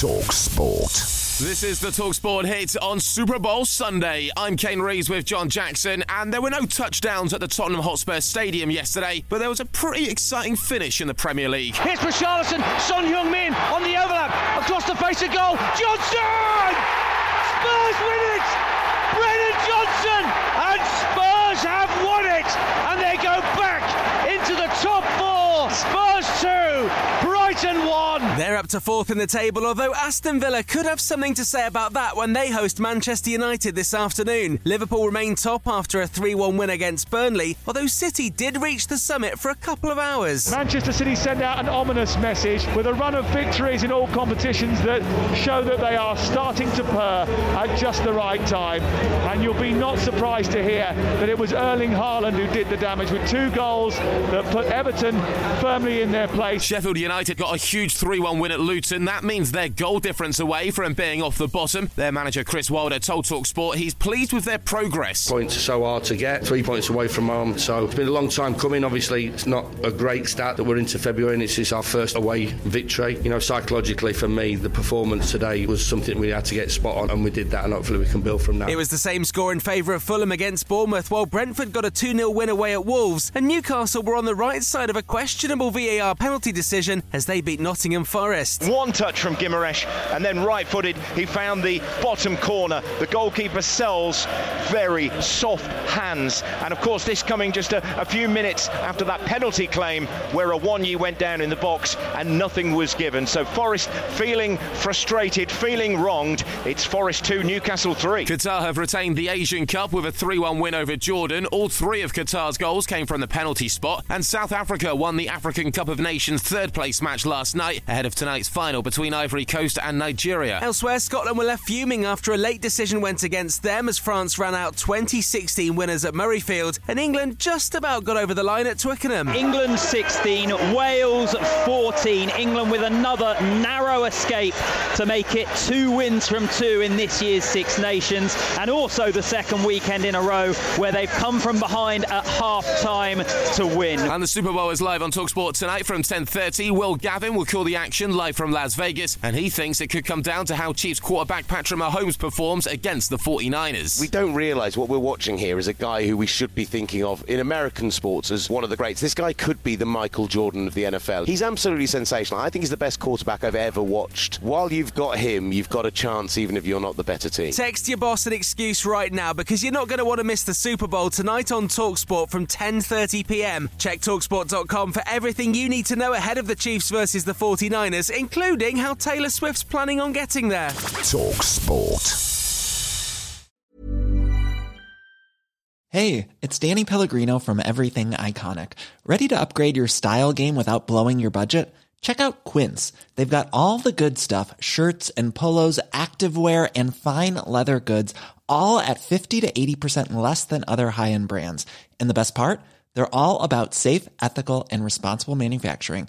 Talk Sport. This is the Talksport hit on Super Bowl Sunday. I'm Kane Rees with John Jackson, and there were no touchdowns at the Tottenham Hotspur Stadium yesterday, but there was a pretty exciting finish in the Premier League. Here's Richarlison, Son Heung-min on the overlap, across the face of goal, Johnson! Spurs win it! Brennan Johnson! And Spurs have won it! And they go back into the top four! Spurs 2, Brighton 1! They're up to fourth in the table, although Aston Villa could have something to say about that when they host Manchester United this afternoon. Liverpool remain top after a 3 1 win against Burnley, although City did reach the summit for a couple of hours. Manchester City send out an ominous message with a run of victories in all competitions that show that they are starting to purr at just the right time. And you'll be not surprised to hear that it was Erling Haaland who did the damage with two goals that put Everton firmly in their place. Sheffield United got a huge 3 1 win at Luton. That means their goal difference away from being off the bottom. Their manager Chris Wilder told Talksport he's pleased with their progress. Points are so hard to get, three points away from home. So it's been a long time coming. Obviously, it's not a great start that we're into February and this is our first away victory. You know, psychologically for me, the performance today was something we had to get spot on and we did that and hopefully we can build from that. It was the same score in favour of Fulham against Bournemouth, while Brentford got a 2 0 win away at Wolves, and Newcastle were on the right side of a questionable VAR penalty decision as they beat Nottingham Forest. One touch from Guimarães, and then right footed, he found the bottom corner. The goalkeeper sells very soft hands. And of course, this coming just a, a few minutes after that penalty claim where Awoniyi went down in the box and nothing was given. So Forest feeling frustrated, feeling wronged. It's Forest 2, Newcastle 3. Qatar have retained the Asian Cup with a 3 1 win over Jordan. All three of Qatar's goals came from the penalty spot, and South Africa won the African Cup of Nations third place match last night ahead of tonight's final between Ivory Coast and Nigeria. Elsewhere, Scotland were left fuming after a late decision went against them as France ran out 2016 winners at Murrayfield, and England just about got over the line at Twickenham. England 16, Wales 14. England with another narrow escape to make it two wins from two in this year's Six Nations, and also the second weekend in a row where they've come from behind at half time to win. And the Super Bowl is live on Talksport tonight from 10:30. Will Gavin will call the action live from Las Vegas, and he thinks it could come down to how Chiefs quarterback Patrick Mahomes performs against the 49ers. We don't realise what we're watching here is a guy who we should be thinking of in American sports as one of the greats. This guy could be the Michael Jordan of the NFL. He's absolutely sensational. I think he's the best quarterback I've ever watched. While you've got him, you've got a chance even if you're not the better team. Text your boss an excuse right now because you're not going to want to miss the Super Bowl tonight on Talksport from 10:30 p.m. Check talksport.com for everything you need to know ahead of the Chiefs versus the 49ers, including how Taylor Swift's planning on getting there. Talk Sport. Hey, it's Danny Pellegrino from Everything Iconic. Ready to upgrade your style game without blowing your budget? Check out Quince. They've got all the good stuff shirts and polos, activewear, and fine leather goods, all at 50 to 80% less than other high end brands. And the best part? They're all about safe, ethical, and responsible manufacturing.